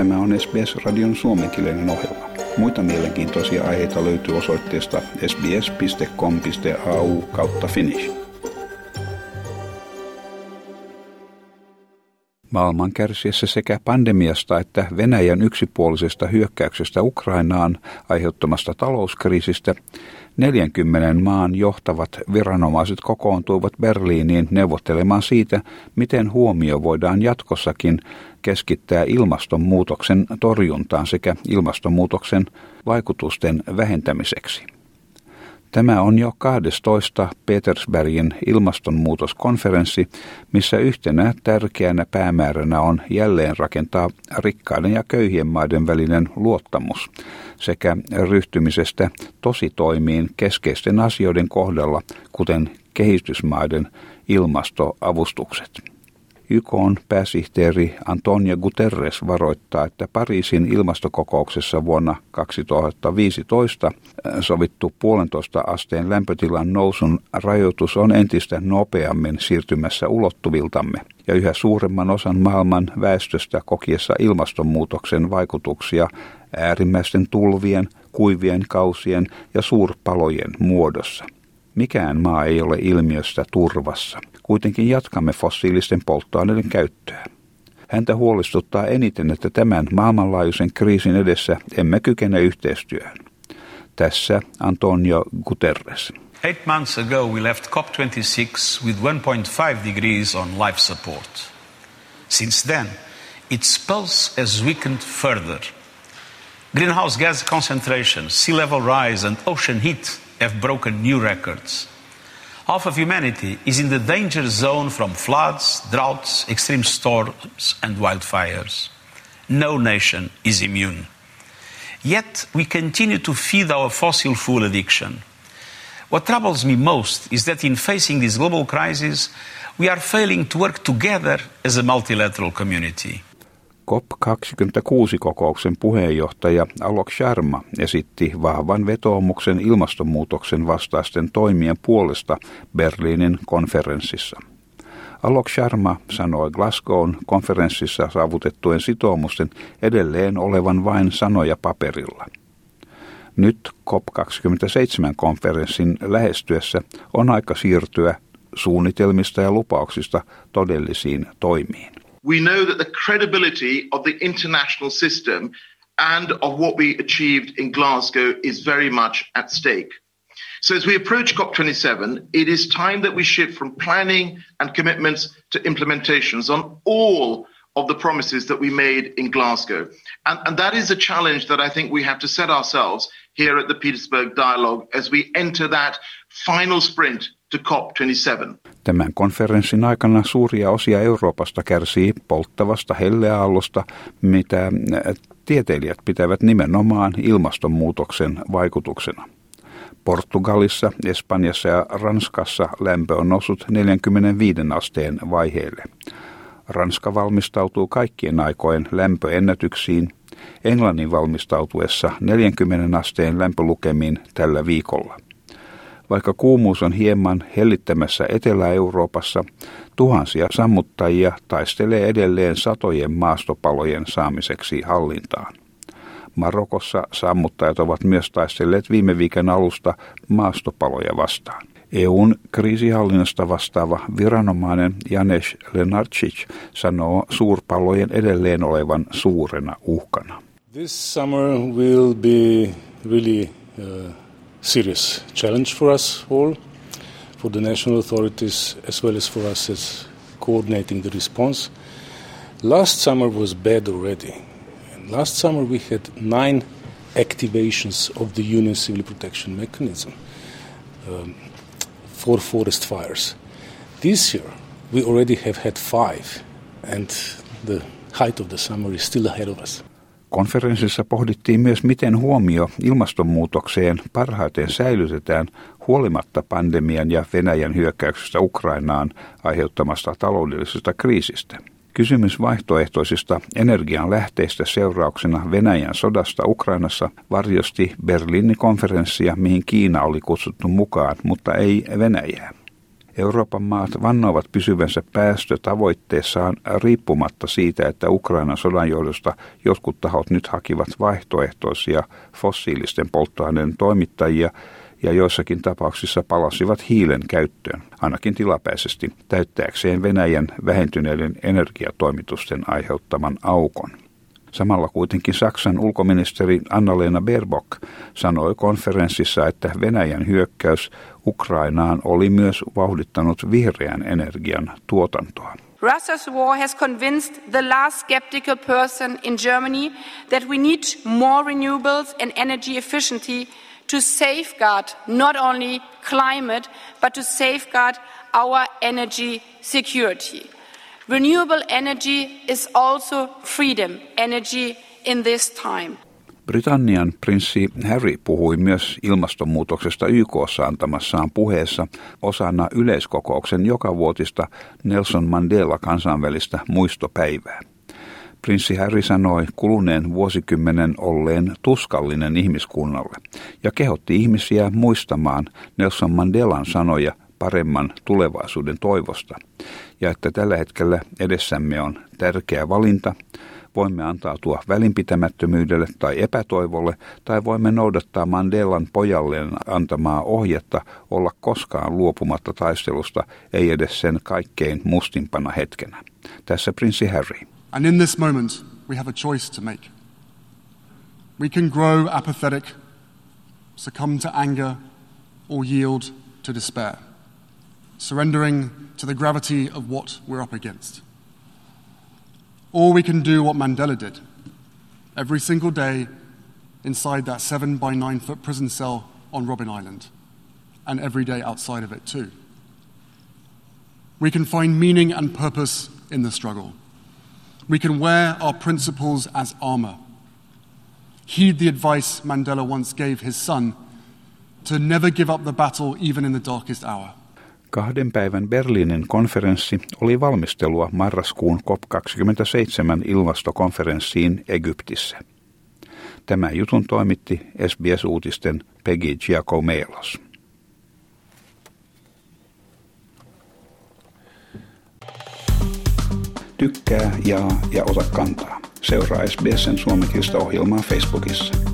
Tämä on SBS-radion suomenkielinen ohjelma. Muita mielenkiintoisia aiheita löytyy osoitteesta sbs.com.au kautta finnish. Maailman kärsiessä sekä pandemiasta että Venäjän yksipuolisesta hyökkäyksestä Ukrainaan aiheuttamasta talouskriisistä 40 maan johtavat viranomaiset kokoontuivat Berliiniin neuvottelemaan siitä, miten huomio voidaan jatkossakin keskittää ilmastonmuutoksen torjuntaan sekä ilmastonmuutoksen vaikutusten vähentämiseksi. Tämä on jo 12. Petersbergin ilmastonmuutoskonferenssi, missä yhtenä tärkeänä päämääränä on jälleen rakentaa rikkaiden ja köyhien maiden välinen luottamus sekä ryhtymisestä tositoimiin keskeisten asioiden kohdalla, kuten kehitysmaiden ilmastoavustukset. YK on pääsihteeri Antonio Guterres varoittaa, että Pariisin ilmastokokouksessa vuonna 2015 äh, sovittu puolentoista asteen lämpötilan nousun rajoitus on entistä nopeammin siirtymässä ulottuviltamme ja yhä suuremman osan maailman väestöstä kokiessa ilmastonmuutoksen vaikutuksia äärimmäisten tulvien, kuivien kausien ja suurpalojen muodossa. Mikään maa ei ole ilmiöstä turvassa. Kuitenkin jatkamme fossiilisten polttoaineiden käyttöä. Häntä huolestuttaa eniten, että tämän maailmanlaajuisen kriisin edessä emme kykene yhteistyöhön. Tässä Antonio Guterres. Eight months ago we left COP26 with 1.5 degrees on life support. Since then, its pulse has weakened further. Greenhouse gas concentration, sea level rise and ocean heat have broken new records. Half of humanity is in the danger zone from floods, droughts, extreme storms, and wildfires. No nation is immune. Yet we continue to feed our fossil fuel addiction. What troubles me most is that in facing this global crisis, we are failing to work together as a multilateral community. COP26-kokouksen puheenjohtaja Alok Sharma esitti vahvan vetoomuksen ilmastonmuutoksen vastaisten toimien puolesta Berliinin konferenssissa. Alok Sharma sanoi Glasgown konferenssissa saavutettujen sitoumusten edelleen olevan vain sanoja paperilla. Nyt COP27-konferenssin lähestyessä on aika siirtyä suunnitelmista ja lupauksista todellisiin toimiin. We know that the credibility of the international system and of what we achieved in Glasgow is very much at stake. So, as we approach COP27, it is time that we shift from planning and commitments to implementations on all of the promises that we made in Glasgow. And, and that is a challenge that I think we have to set ourselves here at the Petersburg Dialogue as we enter that final sprint to COP27. Tämän konferenssin aikana suuria osia Euroopasta kärsii polttavasta helleaallosta, mitä äh, tieteilijät pitävät nimenomaan ilmastonmuutoksen vaikutuksena. Portugalissa, Espanjassa ja Ranskassa lämpö on noussut 45 asteen vaiheelle. Ranska valmistautuu kaikkien aikojen lämpöennätyksiin, Englannin valmistautuessa 40 asteen lämpölukemiin tällä viikolla – vaikka kuumuus on hieman hellittämässä Etelä-Euroopassa, tuhansia sammuttajia taistelee edelleen satojen maastopalojen saamiseksi hallintaan. Marokossa sammuttajat ovat myös taistelleet viime viikon alusta maastopaloja vastaan. EUn kriisihallinnasta vastaava viranomainen Janes Lenarcic sanoo suurpallojen edelleen olevan suurena uhkana. This summer will be really uh, serious challenge for us all, for the national authorities, as well as for us as coordinating the response. Last summer was bad already. And last summer we had nine activations of the Union Civil Protection Mechanism um, for forest fires. This year we already have had five, and the height of the summer is still ahead of us. Konferenssissa pohdittiin myös, miten huomio ilmastonmuutokseen parhaiten säilytetään huolimatta pandemian ja Venäjän hyökkäyksestä Ukrainaan aiheuttamasta taloudellisesta kriisistä. Kysymys vaihtoehtoisista energian lähteistä seurauksena Venäjän sodasta Ukrainassa varjosti Berliinin konferenssia, mihin Kiina oli kutsuttu mukaan, mutta ei Venäjää. Euroopan maat vannoivat pysyvänsä päästötavoitteessaan riippumatta siitä, että Ukrainan sodan johdosta jotkut tahot nyt hakivat vaihtoehtoisia fossiilisten polttoaineiden toimittajia ja joissakin tapauksissa palasivat hiilen käyttöön, ainakin tilapäisesti, täyttääkseen Venäjän vähentyneiden energiatoimitusten aiheuttaman aukon. Samalla kuitenkin Saksan ulkoministeri Annalena Baerbock sanoi konferenssissa, että Venäjän hyökkäys Ukrainaan oli myös vauhdittanut vihreän energian tuotantoa. Russia's war has convinced the last skeptical person in Germany that we need more renewables and energy efficiency to safeguard not only climate but to safeguard our energy security. Renewable energy is also freedom energy in this time. Britannian prinssi Harry puhui myös ilmastonmuutoksesta YKssa antamassaan puheessa osana yleiskokouksen jokavuotista Nelson Mandela kansainvälistä muistopäivää. Prinssi Harry sanoi kuluneen vuosikymmenen olleen tuskallinen ihmiskunnalle ja kehotti ihmisiä muistamaan Nelson Mandelan sanoja paremman tulevaisuuden toivosta ja että tällä hetkellä edessämme on tärkeä valinta. Voimme antautua välinpitämättömyydelle tai epätoivolle, tai voimme noudattaa Mandelan pojalleen antamaa ohjetta olla koskaan luopumatta taistelusta, ei edes sen kaikkein mustimpana hetkenä. Tässä prinssi Harry. And in this moment, we have a choice to make. We can grow apathetic, succumb to anger, or yield to despair. Surrendering to the gravity of what we're up against. Or we can do what Mandela did every single day inside that seven by nine foot prison cell on Robin Island, and every day outside of it too. We can find meaning and purpose in the struggle. We can wear our principles as armor. Heed the advice Mandela once gave his son to never give up the battle even in the darkest hour. Kahden päivän Berliinin konferenssi oli valmistelua marraskuun COP27 ilmastokonferenssiin Egyptissä. Tämä jutun toimitti SBS-uutisten Peggy Giacomelos. Tykkää, jaa ja ota kantaa. Seuraa SBSn suomenkielistä ohjelmaa Facebookissa.